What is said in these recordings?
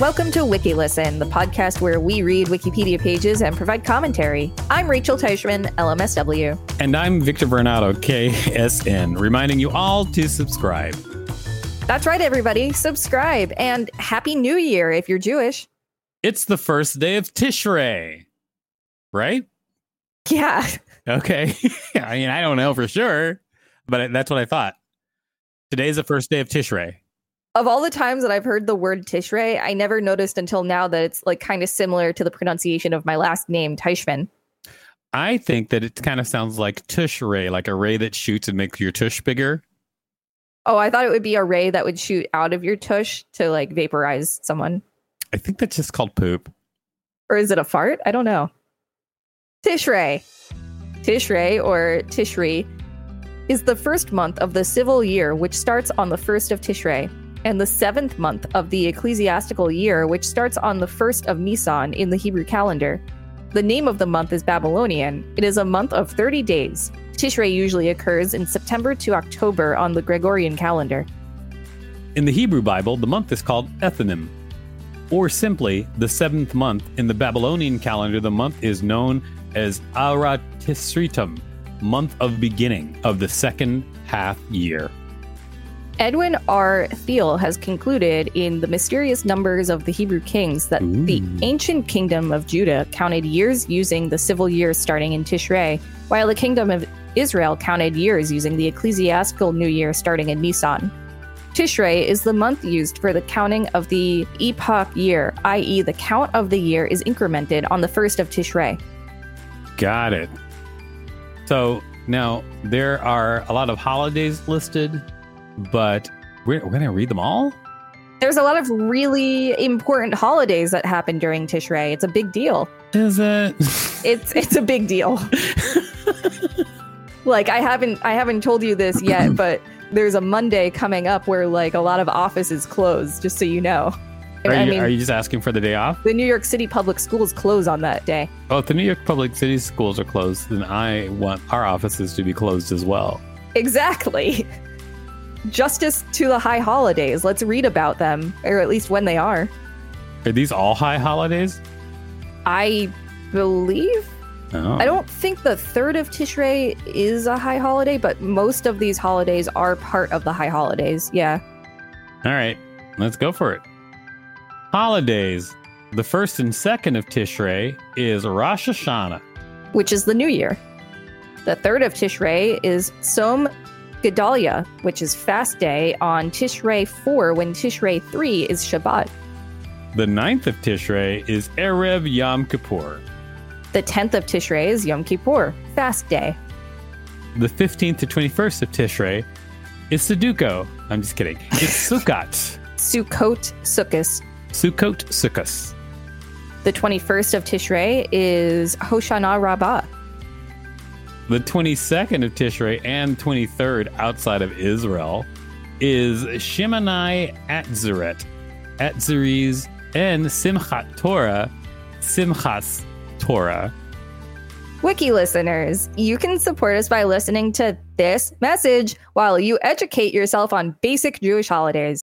Welcome to WikiListen, the podcast where we read Wikipedia pages and provide commentary. I'm Rachel Teichman, LMSW. And I'm Victor Varnado, KSN, reminding you all to subscribe. That's right, everybody. Subscribe and Happy New Year if you're Jewish. It's the first day of Tishrei, right? Yeah. Okay. I mean, I don't know for sure, but that's what I thought. Today's the first day of Tishrei. Of all the times that I've heard the word Tishrei, I never noticed until now that it's like kind of similar to the pronunciation of my last name, Teichman. I think that it kind of sounds like tush ray, like a ray that shoots and makes your tush bigger. Oh, I thought it would be a ray that would shoot out of your tush to like vaporize someone. I think that's just called poop. Or is it a fart? I don't know. Tishrei. Tishrei or Tishri is the first month of the civil year, which starts on the first of Tishrei, and the seventh month of the ecclesiastical year, which starts on the first of Nisan in the Hebrew calendar. The name of the month is Babylonian. It is a month of 30 days. Tishrei usually occurs in September to October on the Gregorian calendar. In the Hebrew Bible, the month is called Ethanim, or simply the seventh month. In the Babylonian calendar, the month is known as Aratisritum, month of beginning of the second half year. Edwin R. Thiele has concluded in The Mysterious Numbers of the Hebrew Kings that Ooh. the ancient kingdom of Judah counted years using the civil year starting in Tishrei, while the kingdom of Israel counted years using the ecclesiastical new year starting in Nisan. Tishrei is the month used for the counting of the epoch year, i.e., the count of the year is incremented on the first of Tishrei. Got it. So now there are a lot of holidays listed, but we're, we're going to read them all? There's a lot of really important holidays that happen during Tishrei. It's a big deal. Is it? It's it's a big deal. like I haven't I haven't told you this yet, but there's a Monday coming up where like a lot of offices close, just so you know. Are I you, mean, are you just asking for the day off? the New York City public schools close on that day. Oh, if the New York Public City schools are closed, then I want our offices to be closed as well. Exactly. Justice to the high holidays. Let's read about them, or at least when they are. Are these all high holidays? I believe. Oh. I don't think the third of Tishrei is a high holiday, but most of these holidays are part of the high holidays. Yeah. All right, let's go for it. Holidays. The first and second of Tishrei is Rosh Hashanah. which is the new year. The third of Tishrei is Tzom Gedalia, which is fast day on Tishrei 4 when Tishrei 3 is Shabbat. The ninth of Tishrei is Erev Yom Kippur. The 10th of Tishrei is Yom Kippur, fast day. The 15th to 21st of Tishrei is Sudoku. I'm just kidding. It's Sukkot. Sukkot Sukkot. Sukkot Sukkos. The 21st of Tishrei is Hoshana Rabbah. The 22nd of Tishrei and 23rd outside of Israel is Shemini Atzeret, Atzeres, and Simchat Torah, Simchas Torah. Wiki listeners, you can support us by listening to this message while you educate yourself on basic Jewish holidays.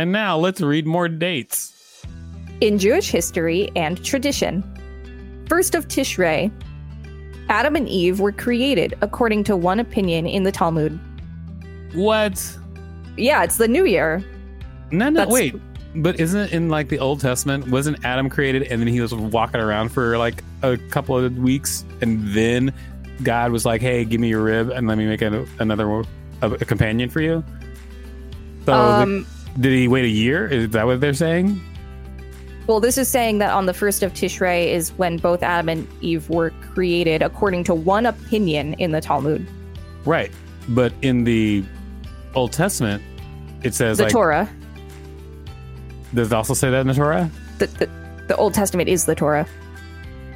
And now let's read more dates. In Jewish history and tradition, first of Tishrei, Adam and Eve were created according to one opinion in the Talmud. What? Yeah, it's the new year. No, no, That's- wait. But isn't it in like the Old Testament? Wasn't Adam created and then he was walking around for like a couple of weeks and then God was like, hey, give me your rib and let me make a, another a, a companion for you? So Um, did he wait a year? Is that what they're saying? Well, this is saying that on the first of Tishrei is when both Adam and Eve were created according to one opinion in the Talmud, Right. But in the Old Testament, it says the like Torah. does it also say that in the Torah? The, the, the Old Testament is the Torah.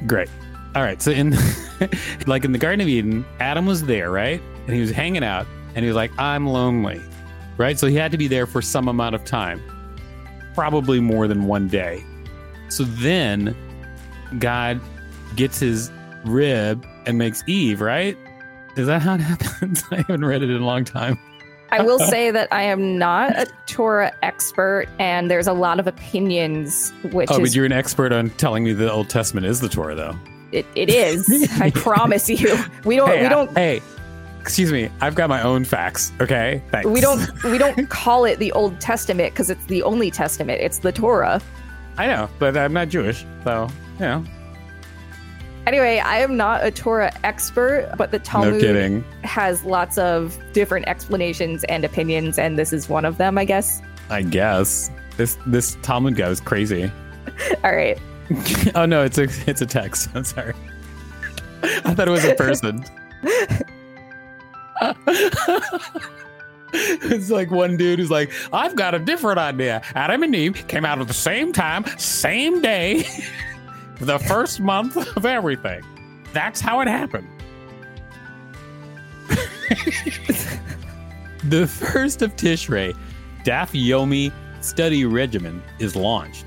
Great. All right. So in like in the Garden of Eden, Adam was there, right? And he was hanging out and he was like, I'm lonely. Right? So he had to be there for some amount of time. Probably more than one day. So then God gets his rib and makes Eve, right? Is that how it happens? I haven't read it in a long time. I will say that I am not a Torah expert, and there's a lot of opinions, which Oh, but is you're an expert on telling me the Old Testament is the Torah, though. it, it is. I promise you, we don't hey, we don't hey, excuse me. I've got my own facts. Okay, thanks. we don't we don't call it the Old Testament because it's the only Testament. It's the Torah. I know, but I'm not Jewish, so you know. Anyway, I am not a Torah expert, but the Talmud No has lots of different explanations and opinions, and this is one of them, I guess. I guess this this Talmud guy is crazy. All right. oh no, it's a it's a text. I'm sorry. I thought it was a person. It's like one dude who's like, I've got a different idea. Adam and Eve came out at the same time, same day, the first month of everything. That's how it happened. the first of Tishrei, Daf Yomi study regimen is launched.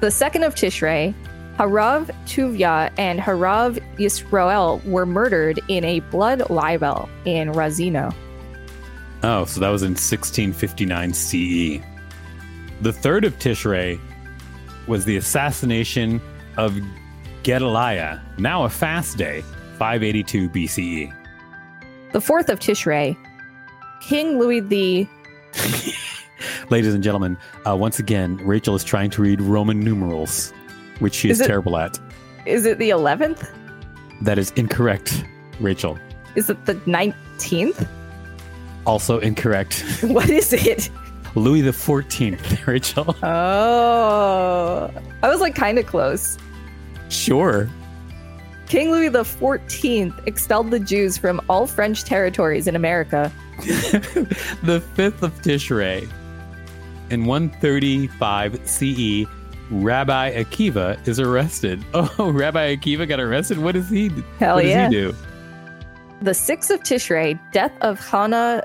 The second of Tishrei, Harav Tuvia and Harav Yisroel were murdered in a blood libel in Razino. Oh, so that was in 1659 CE. The third of Tishrei was the assassination of Gedaliah, now a fast day, 582 BCE. The fourth of Tishrei, King Louis the Ladies and gentlemen, uh, once again, Rachel is trying to read Roman numerals, which she is, Is it- terrible at. is it the eleventh? That is incorrect, Rachel. Is it the 19th? Also incorrect. What is it? Louis the Fourteenth, Rachel. Oh, I was like kind of close. Sure. King Louis the 14th expelled the Jews from all French territories in America. the fifth of Tishrei. In 135 CE, Rabbi Akiva is arrested. Oh, Rabbi Akiva got arrested? What does he Hell what does yeah. he do? The 6th of Tishrei, death of Hannah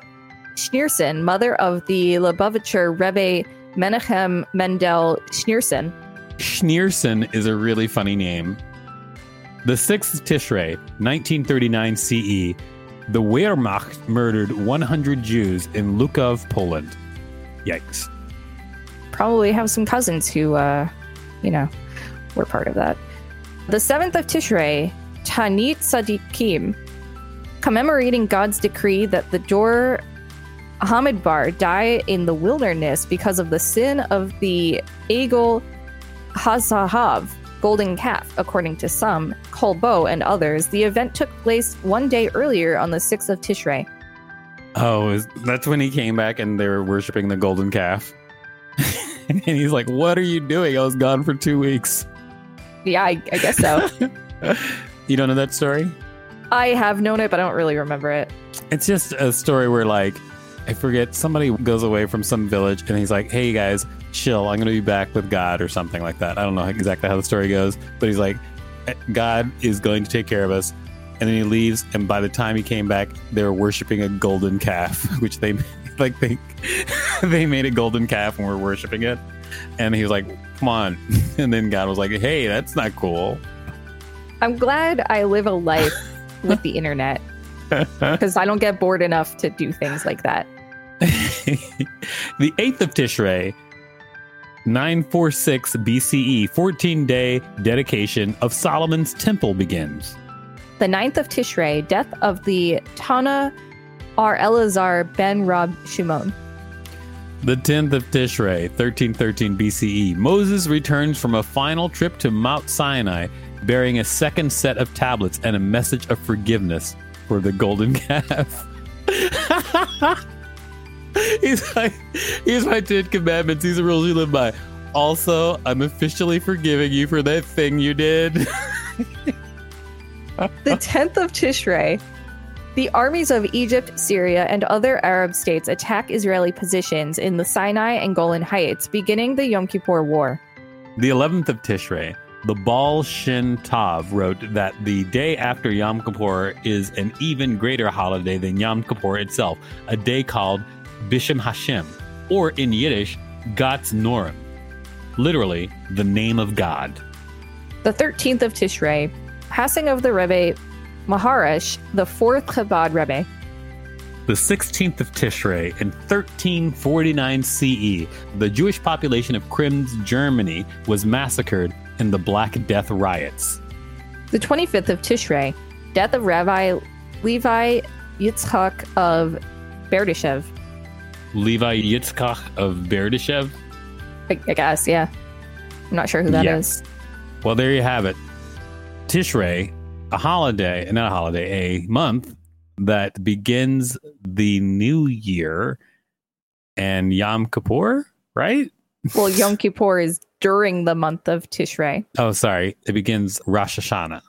Schneerson, mother of the Lubavitcher Rebbe Menachem Mendel Schneerson. Schneerson is a really funny name. The 6th of Tishrei, 1939 CE, the Wehrmacht murdered 100 Jews in Lukov, Poland. Yikes. Probably have some cousins who, uh, you know, were part of that. The 7th of Tishrei, Tanit Sadiqim, commemorating God's decree that the Dor Hamidbar die in the wilderness because of the sin of the Egel Hazahav, golden calf, according to some, Kolbo and others. The event took place one day earlier on the 6th of Tishrei. Oh, that's when he came back and they were worshiping the golden calf. and he's like, What are you doing? I was gone for two weeks. Yeah, I, I guess so. You don't know that story? I have known it, but I don't really remember it. It's just a story where, like, I forget, somebody goes away from some village and he's like, hey guys, chill. I'm going to be back with God or something like that. I don't know exactly how the story goes, but he's like, eh, God is going to take care of us. And then he leaves. And by the time he came back, they were worshiping a golden calf, which they like, they, they made a golden calf and were worshiping it. And he was like, come on. And then God was like, hey, that's not cool. I'm glad I live a life with the internet because I don't get bored enough to do things like that. the 8th of Tishrei, 946 BCE, 14 day dedication of Solomon's temple begins. The 9th of Tishrei, death of the Tana Ar Elazar ben Rab Shimon. The 10th of Tishrei, 1313 BCE, Moses returns from a final trip to Mount Sinai, bearing a second set of tablets and a message of forgiveness for the golden calf. he's like, here's my Ten Commandments. These are rules you live by. Also, I'm officially forgiving you for that thing you did. The 10th of Tishrei, the armies of Egypt, Syria, and other Arab states attack Israeli positions in the Sinai and Golan Heights, beginning the Yom Kippur War. The 11th of Tishrei, the Baal Shem Tov wrote that the day after Yom Kippur is an even greater holiday than Yom Kippur itself, a day called Bishem Hashem, or in Yiddish, Gatz Norim, literally the name of God. The 13th of Tishrei, passing of the Rebbe Maharash, the fourth Chabad Rebbe. The 16th of Tishrei in 1349 CE, the Jewish population of Krems, Germany, was massacred in the Black Death riots. The 25th of Tishrei, death of Rabbi Levi Yitzchak of Berdyshev. Levi Yitzchak of Berdyshev. I, I guess, yeah. I'm not sure who that is. Yeah. Well, there you have it. Tishrei, a holiday, not a holiday, a month that begins the new year, and Yom Kippur, right? Well, Yom Kippur is during the month of Tishrei. Oh, sorry. It begins Rosh Hashanah.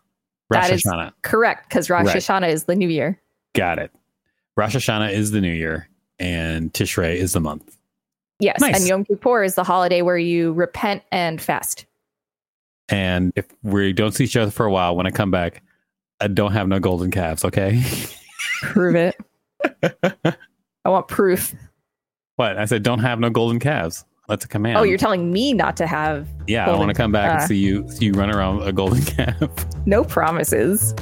Rosh That is Hashanah. correct, because Rosh Right. Hashanah is the new year. Got it. Rosh Hashanah is the new year, and Tishrei is the month. Yes, Nice. and Yom Kippur is the holiday where you repent and fast. And if we don't see each other for a while, when I come back, I don't have no golden calves, okay? Prove it. I want proof. what? I said, don't have no golden calves. That's a command. Oh, you're telling me not to have. Yeah, I want to come back uh, and see you see you run around a golden calf. No promises.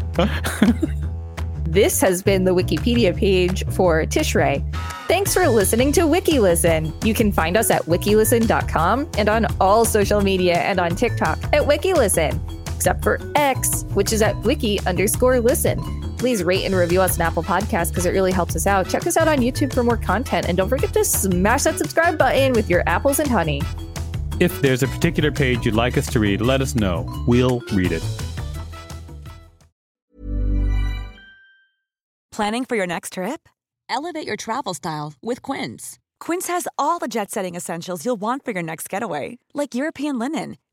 This has been the Wikipedia page for Tishrei. Thanks for listening to WikiListen. You can find us at wikilisten.com and on all social media and on TikTok at WikiListen, except for X, which is at wiki underscore listen. Please rate and review us on Apple Podcasts because it really helps us out. Check us out on YouTube for more content and don't forget to smash that subscribe button with your apples and honey. if there's a particular page you'd like us to read, let us know. We'll read it. Planning for your next trip? Elevate your travel style with Quince. Quince has all the jet setting essentials you'll want for your next getaway, like European linen,